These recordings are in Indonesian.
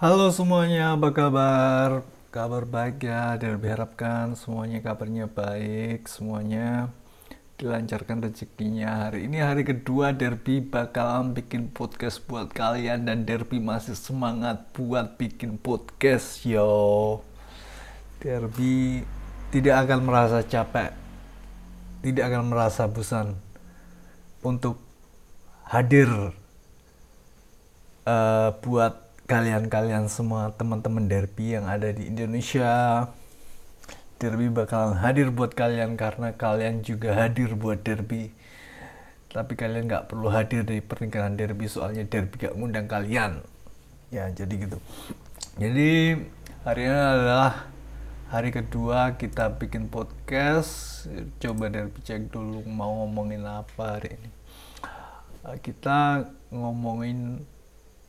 Halo semuanya, apa kabar? Kabar baik ya, dan diharapkan semuanya kabarnya baik, semuanya dilancarkan rezekinya. Hari ini hari kedua Derby bakalan bikin podcast buat kalian dan Derby masih semangat buat bikin podcast yo. Derby tidak akan merasa capek, tidak akan merasa bosan untuk hadir uh, buat kalian-kalian semua teman-teman derby yang ada di Indonesia derby bakalan hadir buat kalian karena kalian juga hadir buat derby. Tapi kalian nggak perlu hadir di pernikahan derby soalnya derby gak ngundang kalian. Ya jadi gitu. Jadi hari ini adalah hari kedua kita bikin podcast. Coba derby cek dulu mau ngomongin apa hari ini. Kita ngomongin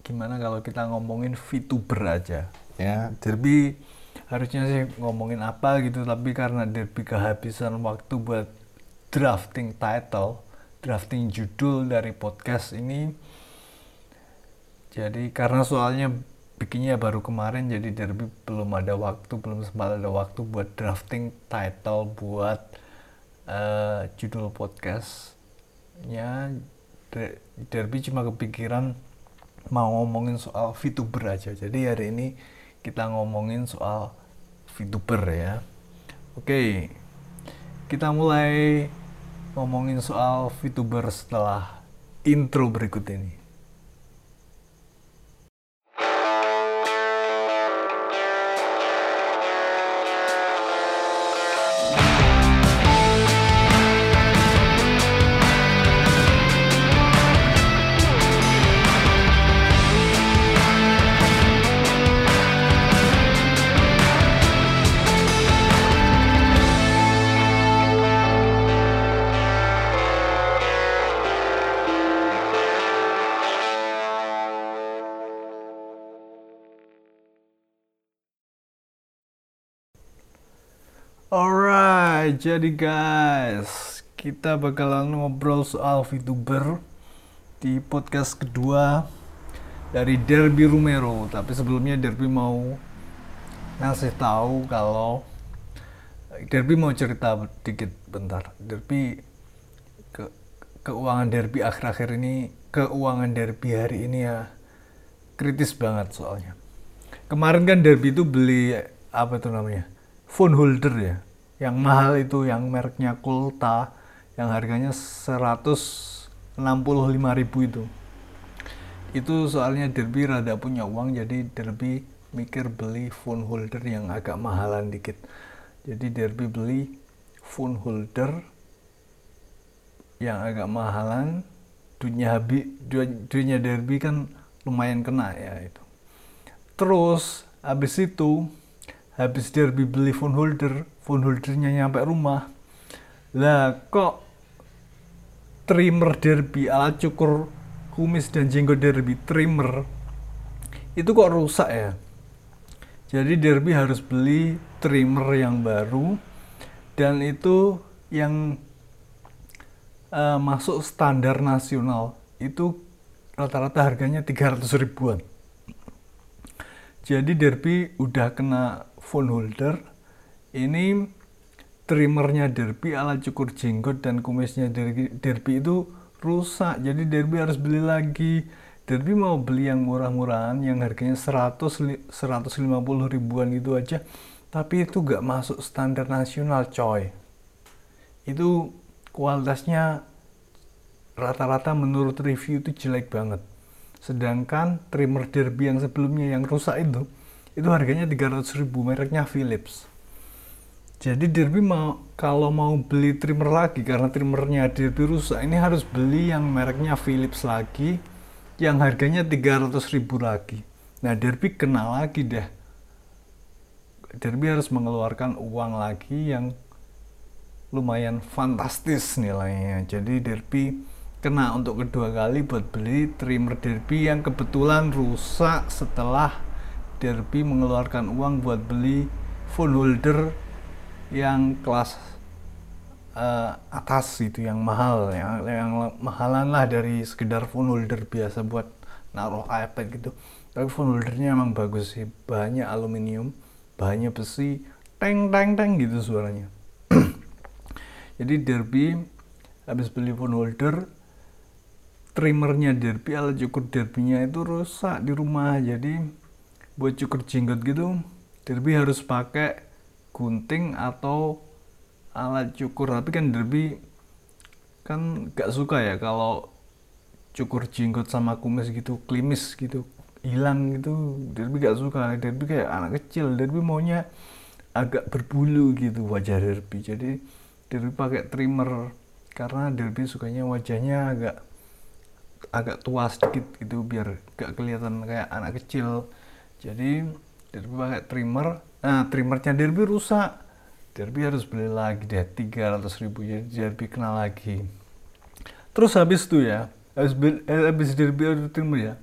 gimana kalau kita ngomongin VTuber aja? Ya Derby harusnya sih ngomongin apa gitu tapi karena Derby kehabisan waktu buat drafting title drafting judul dari podcast ini jadi karena soalnya bikinnya baru kemarin jadi Derby belum ada waktu belum sempat ada waktu buat drafting title buat uh, judul podcastnya. Derby cuma kepikiran mau ngomongin soal VTuber aja. Jadi hari ini kita ngomongin soal VTuber ya. Oke, kita mulai ngomongin soal VTuber setelah intro berikut ini. Jadi guys, kita bakalan ngobrol soal VTuber di podcast kedua dari Derby Romero. Tapi sebelumnya Derby mau ngasih tahu kalau Derby mau cerita dikit bentar. Derby ke keuangan Derby akhir-akhir ini, keuangan Derby hari ini ya kritis banget soalnya. Kemarin kan Derby itu beli apa itu namanya? phone holder ya yang mahal itu yang mereknya Kulta yang harganya 165.000 itu. Itu soalnya Derby rada punya uang jadi Derby mikir beli phone holder yang agak mahalan dikit. Jadi Derby beli phone holder yang agak mahalan dunia habis dunia Derby kan lumayan kena ya itu. Terus habis itu habis derby beli phone holder phone holdernya nyampe rumah. Lah kok trimmer derby alat cukur kumis dan jenggot derby trimmer itu kok rusak ya? Jadi derby harus beli trimmer yang baru dan itu yang uh, masuk standar nasional. Itu rata-rata harganya 300 ribuan. Jadi derby udah kena phone holder ini trimmernya Derby ala cukur jenggot dan kumisnya Derby itu rusak. Jadi Derby harus beli lagi. Derby mau beli yang murah-murahan yang harganya 100 150 ribuan itu aja. Tapi itu gak masuk standar nasional coy. Itu kualitasnya rata-rata menurut review itu jelek banget. Sedangkan trimmer Derby yang sebelumnya yang rusak itu itu harganya 300 ribu mereknya Philips jadi Derby mau kalau mau beli trimmer lagi karena trimmernya Derby rusak ini harus beli yang mereknya Philips lagi yang harganya 300 ribu lagi. Nah Derby kena lagi deh. Derby harus mengeluarkan uang lagi yang lumayan fantastis nilainya. Jadi Derby kena untuk kedua kali buat beli trimmer Derby yang kebetulan rusak setelah Derby mengeluarkan uang buat beli phone holder yang kelas uh, atas itu yang mahal ya. Yang mahalan lah dari sekedar phone holder biasa buat naruh iPad gitu. Tapi phone holdernya emang bagus sih. Bahannya aluminium bahannya besi teng teng teng gitu suaranya. Jadi Derby habis beli phone holder trimmernya Derby alat cukur Derbynya itu rusak di rumah. Jadi buat cukur jenggot gitu Derby harus pakai gunting atau alat cukur. Tapi kan Derby kan gak suka ya kalau cukur jenggot sama kumis gitu klimis gitu hilang gitu. Derby gak suka. Derby kayak anak kecil. Derby maunya agak berbulu gitu wajah Derby. Jadi Derby pakai trimmer karena Derby sukanya wajahnya agak agak tua sedikit gitu biar gak kelihatan kayak anak kecil. Jadi Derby pakai trimmer nah trimmernya Derby rusak. Derby harus beli lagi deh 300 ribu jadi Derby kena lagi. Terus habis itu ya habis, eh, habis Derby ada trimmer ya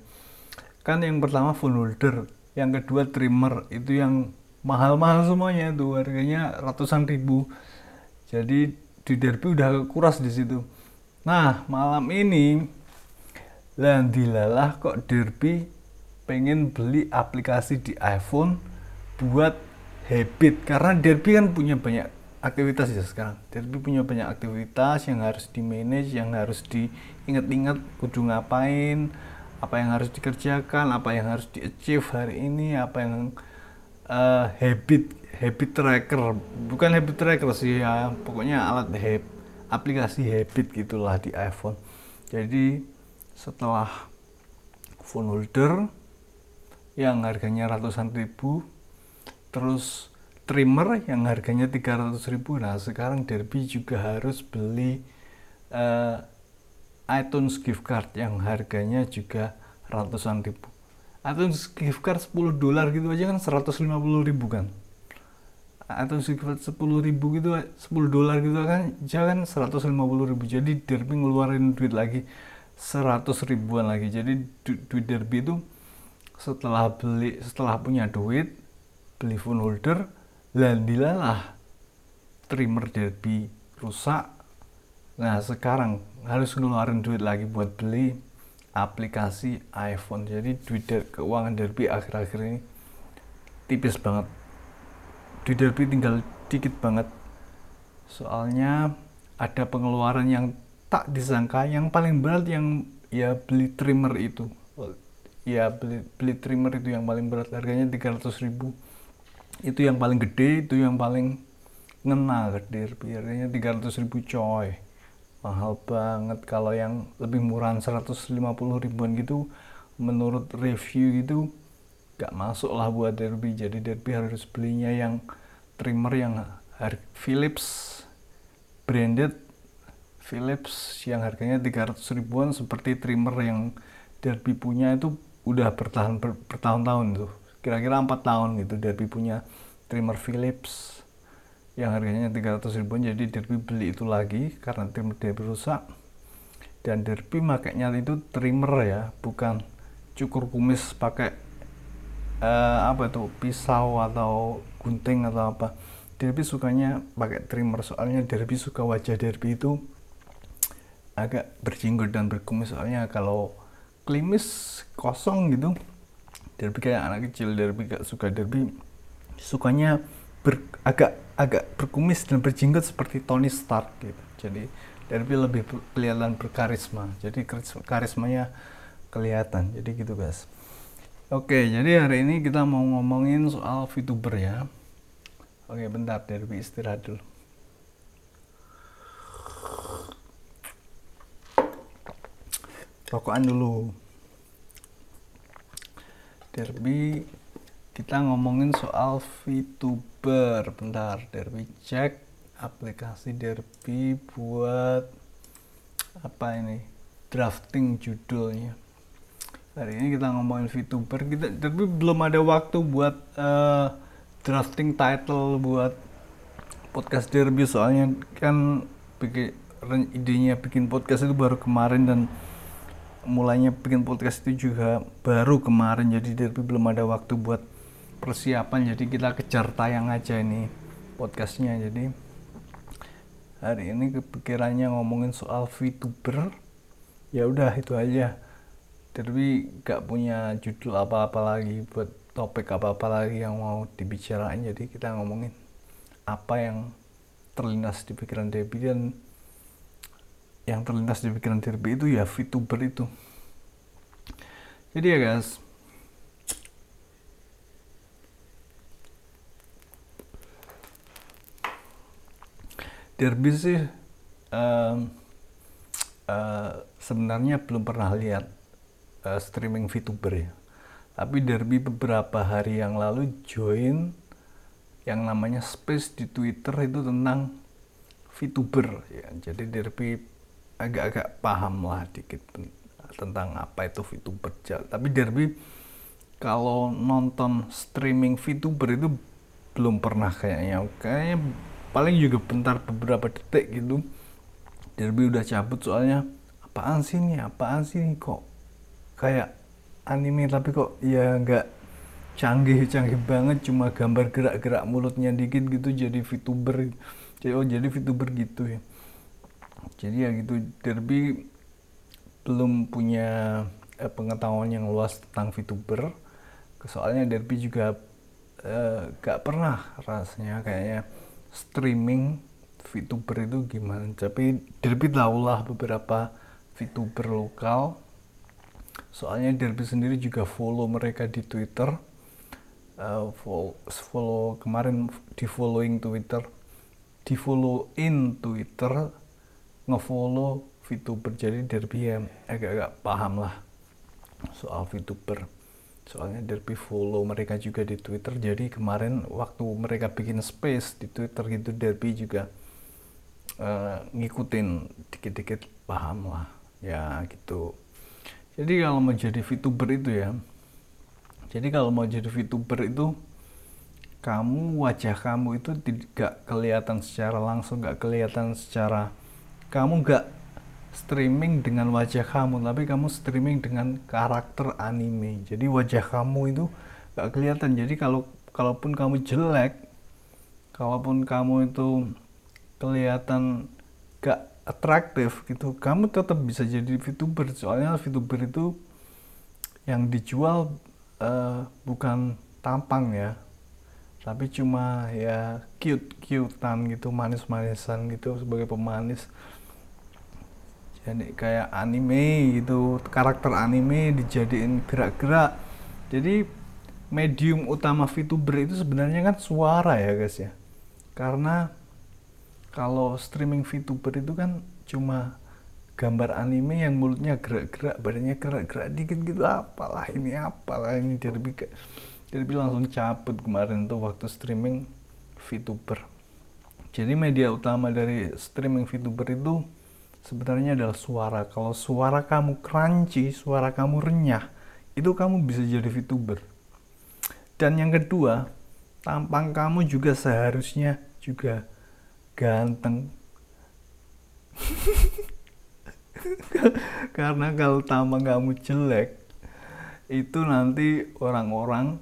kan yang pertama phone holder yang kedua trimmer itu yang mahal-mahal semuanya itu harganya ratusan ribu. Jadi di Derby udah kuras di situ. Nah malam ini landilalah kok Derby pengen beli aplikasi di iPhone buat habit. Karena Derby kan punya banyak aktivitas ya sekarang. Derby punya banyak aktivitas yang harus di manage yang harus diingat-ingat kudu ngapain apa yang harus dikerjakan apa yang harus di achieve hari ini apa yang uh, habit habit tracker. Bukan habit tracker sih ya pokoknya alat habit aplikasi habit gitulah di iPhone. Jadi setelah phone holder yang harganya ratusan ribu terus trimmer yang harganya 300 ribu. Nah sekarang Derby juga harus beli uh, iTunes gift card yang harganya juga ratusan ribu. iTunes gift card 10 dolar gitu aja kan 150 ribu kan. iTunes gift card 10 ribu gitu 10 dolar gitu kan jangan 150 ribu. Jadi Derby ngeluarin duit lagi 100 ribuan lagi. Jadi duit Derby itu setelah beli setelah punya duit beli phone holder dan dilalah trimmer Derby rusak. Nah sekarang harus ngeluarin duit lagi buat beli aplikasi iPhone. Jadi duit der keuangan Derby akhir-akhir ini tipis banget. Di Derby tinggal dikit banget. Soalnya ada pengeluaran yang tak disangka. Yang paling berat yang ya beli trimmer itu. Ya beli, beli trimmer itu yang paling berat. Harganya 300 ribu itu yang paling gede itu yang paling ngena gede harganya 300 ribu coy. Mahal banget. Kalau yang lebih murah 150 ribuan gitu menurut review gitu gak masuk lah buat Derby. Jadi Derby harus belinya yang trimmer yang Philips branded Philips yang harganya 300 ribuan seperti trimmer yang Derby punya itu udah bertahan ber, bertahun-tahun tuh kira-kira empat tahun gitu. Derby punya trimmer Philips yang harganya 300 ribuan jadi Derby beli itu lagi karena trimmer Derby rusak. Dan Derby makanya itu trimmer ya bukan cukur kumis pakai uh, apa itu pisau atau gunting atau apa. Derby sukanya pakai trimmer soalnya Derby suka wajah Derby itu agak berjenggot dan berkumis. Soalnya kalau klimis kosong gitu derby kayak anak kecil derby gak suka derby sukanya ber, agak agak berkumis dan berjenggot seperti Tony Stark gitu. Jadi derby lebih kelihatan berkarisma. Jadi karismanya kelihatan. Jadi gitu guys. Oke jadi hari ini kita mau ngomongin soal VTuber ya. Oke bentar derby istirahat dulu. Rokokan dulu Derby kita ngomongin soal VTuber. Bentar Derby cek aplikasi Derby buat apa ini? Drafting judulnya. Hari ini kita ngomongin VTuber. Kita Derby belum ada waktu buat uh, drafting title buat podcast Derby. Soalnya kan bikin idenya bikin podcast itu baru kemarin dan mulainya bikin podcast itu juga baru kemarin jadi Derby belum ada waktu buat persiapan. Jadi kita kejar tayang aja ini podcastnya. Jadi hari ini kepikirannya ngomongin soal VTuber. Ya udah itu aja. Derby gak punya judul apa-apa lagi buat topik apa-apa lagi yang mau dibicarain. Jadi kita ngomongin apa yang terlintas di pikiran Derby dan yang terlintas di pikiran Derby itu ya VTuber itu jadi ya guys Derby sih um, uh, sebenarnya belum pernah lihat uh, streaming VTuber ya. Tapi Derby beberapa hari yang lalu join yang namanya space di Twitter itu tentang VTuber ya. Jadi Derby agak-agak paham lah dikit tentang apa itu VTuber. Tapi Derby kalau nonton streaming VTuber itu belum pernah kayaknya. Kayaknya paling juga bentar beberapa detik gitu. Derby udah cabut soalnya apaan sih nih apaan sih nih kok kayak anime tapi kok ya nggak canggih-canggih banget cuma gambar gerak-gerak mulutnya dikit gitu jadi VTuber jadi oh jadi VTuber gitu ya jadi ya gitu Derby belum punya eh, pengetahuan yang luas tentang VTuber. Soalnya Derby juga eh, gak pernah rasanya kayaknya streaming VTuber itu gimana. Tapi Derby tahulah beberapa VTuber lokal. Soalnya Derby sendiri juga follow mereka di Twitter. Uh, follow, follow kemarin di following Twitter di follow in Twitter ngefollow VTuber. Jadi Derby ya agak-agak paham lah soal VTuber. Soalnya Derby follow mereka juga di Twitter. Jadi kemarin waktu mereka bikin space di Twitter gitu Derby juga uh, ngikutin dikit-dikit paham lah. Ya gitu. Jadi kalau mau jadi VTuber itu ya jadi kalau mau jadi VTuber itu kamu wajah kamu itu tidak kelihatan secara langsung nggak kelihatan secara kamu nggak streaming dengan wajah kamu tapi kamu streaming dengan karakter anime. Jadi wajah kamu itu nggak kelihatan. Jadi kalau kalaupun kamu jelek kalaupun kamu itu kelihatan gak atraktif gitu kamu tetap bisa jadi VTuber. Soalnya VTuber itu yang dijual uh, bukan tampang ya tapi cuma ya cute cutean gitu manis manisan gitu sebagai pemanis jadi kayak anime gitu karakter anime dijadiin gerak-gerak. Jadi medium utama VTuber itu sebenarnya kan suara ya guys ya. Karena kalau streaming VTuber itu kan cuma gambar anime yang mulutnya gerak-gerak, badannya gerak-gerak dikit gitu, apalah ini, apalah ini. Derby Derby langsung cabut kemarin tuh waktu streaming VTuber. Jadi media utama dari streaming VTuber itu sebenarnya adalah suara. Kalau suara kamu crunchy, suara kamu renyah, itu kamu bisa jadi VTuber. Dan yang kedua, tampang kamu juga seharusnya juga ganteng karena kalau tampang kamu jelek itu nanti orang-orang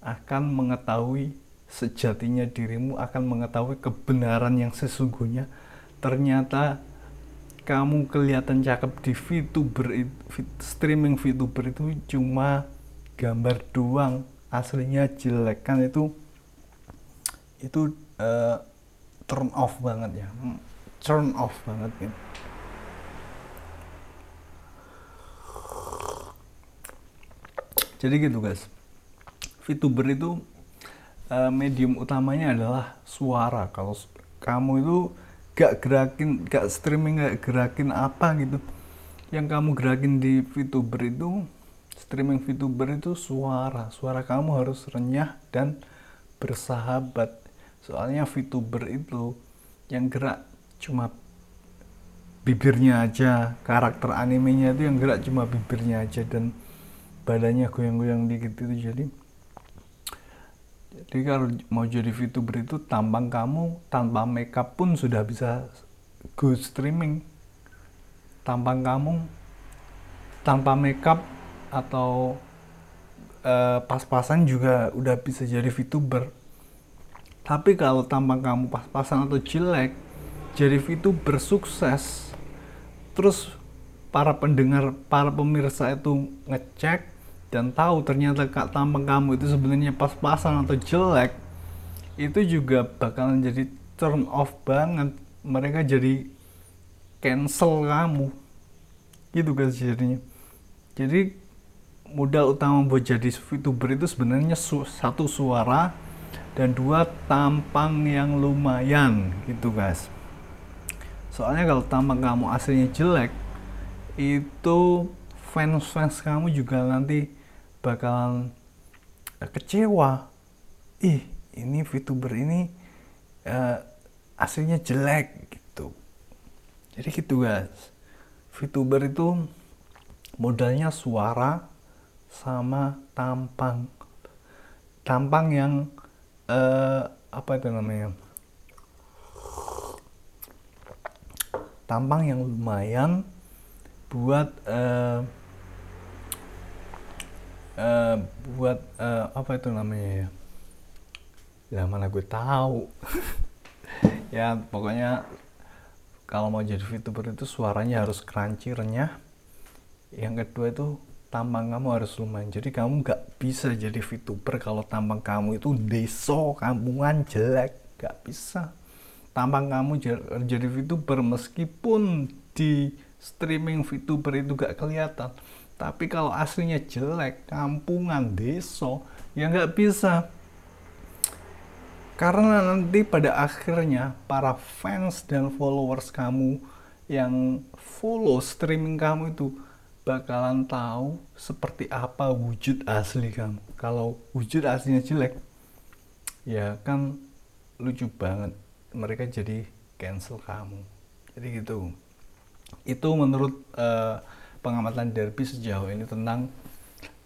akan mengetahui sejatinya dirimu akan mengetahui kebenaran yang sesungguhnya ternyata kamu kelihatan cakep di VTuber streaming VTuber itu cuma gambar doang aslinya jelek kan itu itu uh, turn off banget ya hmm, turn off banget gitu. Jadi gitu guys. VTuber itu uh, medium utamanya adalah suara. Kalau kamu itu gak gerakin gak streaming gak gerakin apa gitu. Yang kamu gerakin di VTuber itu streaming VTuber itu suara. Suara kamu harus renyah dan bersahabat. Soalnya VTuber itu yang gerak cuma bibirnya aja. Karakter animenya itu yang gerak cuma bibirnya aja dan badannya goyang-goyang dikit itu jadi jadi kalau mau jadi VTuber itu tampang kamu tanpa makeup pun sudah bisa go streaming. Tampang kamu tanpa makeup atau uh, pas-pasan juga udah bisa jadi VTuber. Tapi kalau tampang kamu pas-pasan atau jelek, jadi itu bersukses, terus para pendengar para pemirsa itu ngecek dan tahu ternyata kak tampang kamu itu sebenarnya pas-pasan atau jelek itu juga bakalan jadi turn off banget. Mereka jadi cancel kamu. Gitu guys jadinya. Jadi modal utama buat jadi VTuber itu sebenarnya su satu suara dan dua tampang yang lumayan gitu guys. Soalnya kalau tampang kamu aslinya jelek itu fans-fans kamu juga nanti bakalan kecewa. Ih ini VTuber ini uh, aslinya jelek gitu. Jadi gitu guys. VTuber itu modalnya suara sama tampang. Tampang yang uh, apa itu namanya? Tampang yang lumayan buat uh, uh, buat uh, apa itu namanya ya? Ya mana gue tahu. Ya pokoknya kalau mau jadi VTuber itu suaranya harus crunchy renyah yang kedua itu tampang kamu harus lumayan. Jadi kamu nggak bisa jadi VTuber kalau tampang kamu itu deso kampungan jelek. Nggak bisa. Tampang kamu jadi VTuber meskipun di streaming VTuber itu gak kelihatan tapi kalau aslinya jelek kampungan deso ya nggak bisa karena nanti pada akhirnya para fans dan followers kamu yang follow streaming kamu itu bakalan tahu seperti apa wujud asli kamu. Kalau wujud aslinya jelek, ya kan lucu banget. Mereka jadi cancel kamu. Jadi gitu. Itu menurut uh, pengamatan Derby sejauh ini tentang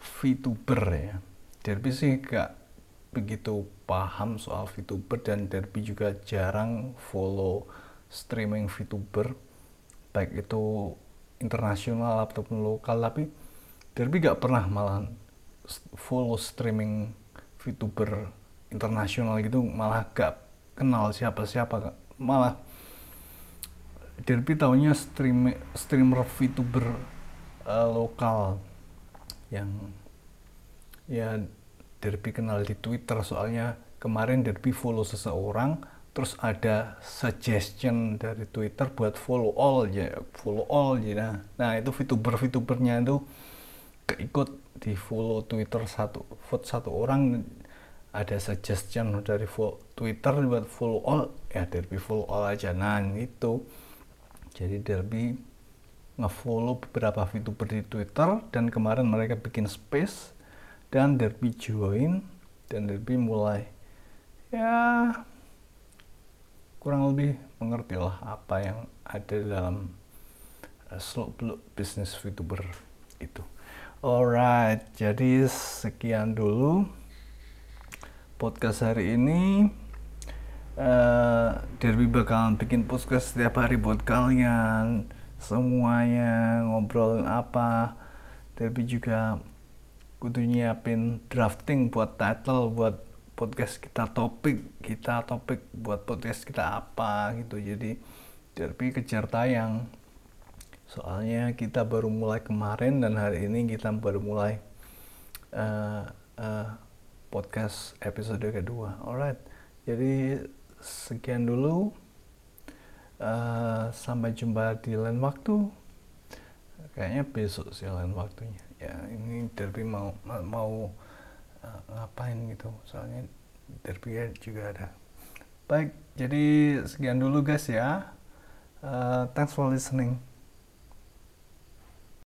VTuber ya. Derby sih gak begitu paham soal VTuber dan Derby juga jarang follow streaming VTuber. Baik itu internasional ataupun lokal tapi Derby gak pernah malah follow streaming VTuber internasional gitu. Malah gak kenal siapa-siapa malah Derby tahunya stream streamer VTuber uh, lokal yang ya Derby kenal di Twitter. Soalnya kemarin Derby follow seseorang terus ada suggestion dari Twitter buat follow all ya follow all ya. Nah itu VTuber VTubernya itu keikut di follow Twitter satu vote satu orang. Ada suggestion dari Twitter buat follow all ya Derby follow all aja. Nah itu. Jadi Derby ngefollow beberapa VTuber di Twitter dan kemarin mereka bikin space dan Derby join dan Derby mulai ya kurang lebih mengerti lah apa yang ada dalam uh, slow beluk bisnis VTuber itu. Alright, jadi sekian dulu podcast hari ini. Uh, Derby bakalan bikin podcast setiap hari buat kalian semuanya ngobrolin apa. Derby juga kudu nyiapin drafting buat title buat podcast kita topik kita topik buat podcast kita apa gitu. Jadi derby kejar tayang. Soalnya kita baru mulai kemarin dan hari ini kita baru mulai uh, uh, podcast episode kedua. Alright. Jadi sekian dulu uh, sampai jumpa di lain waktu. Kayaknya besok sih lain waktunya. Ya ini derby mau mau uh, ngapain gitu. Soalnya derby juga ada. Baik jadi sekian dulu guys ya. Uh, thanks for listening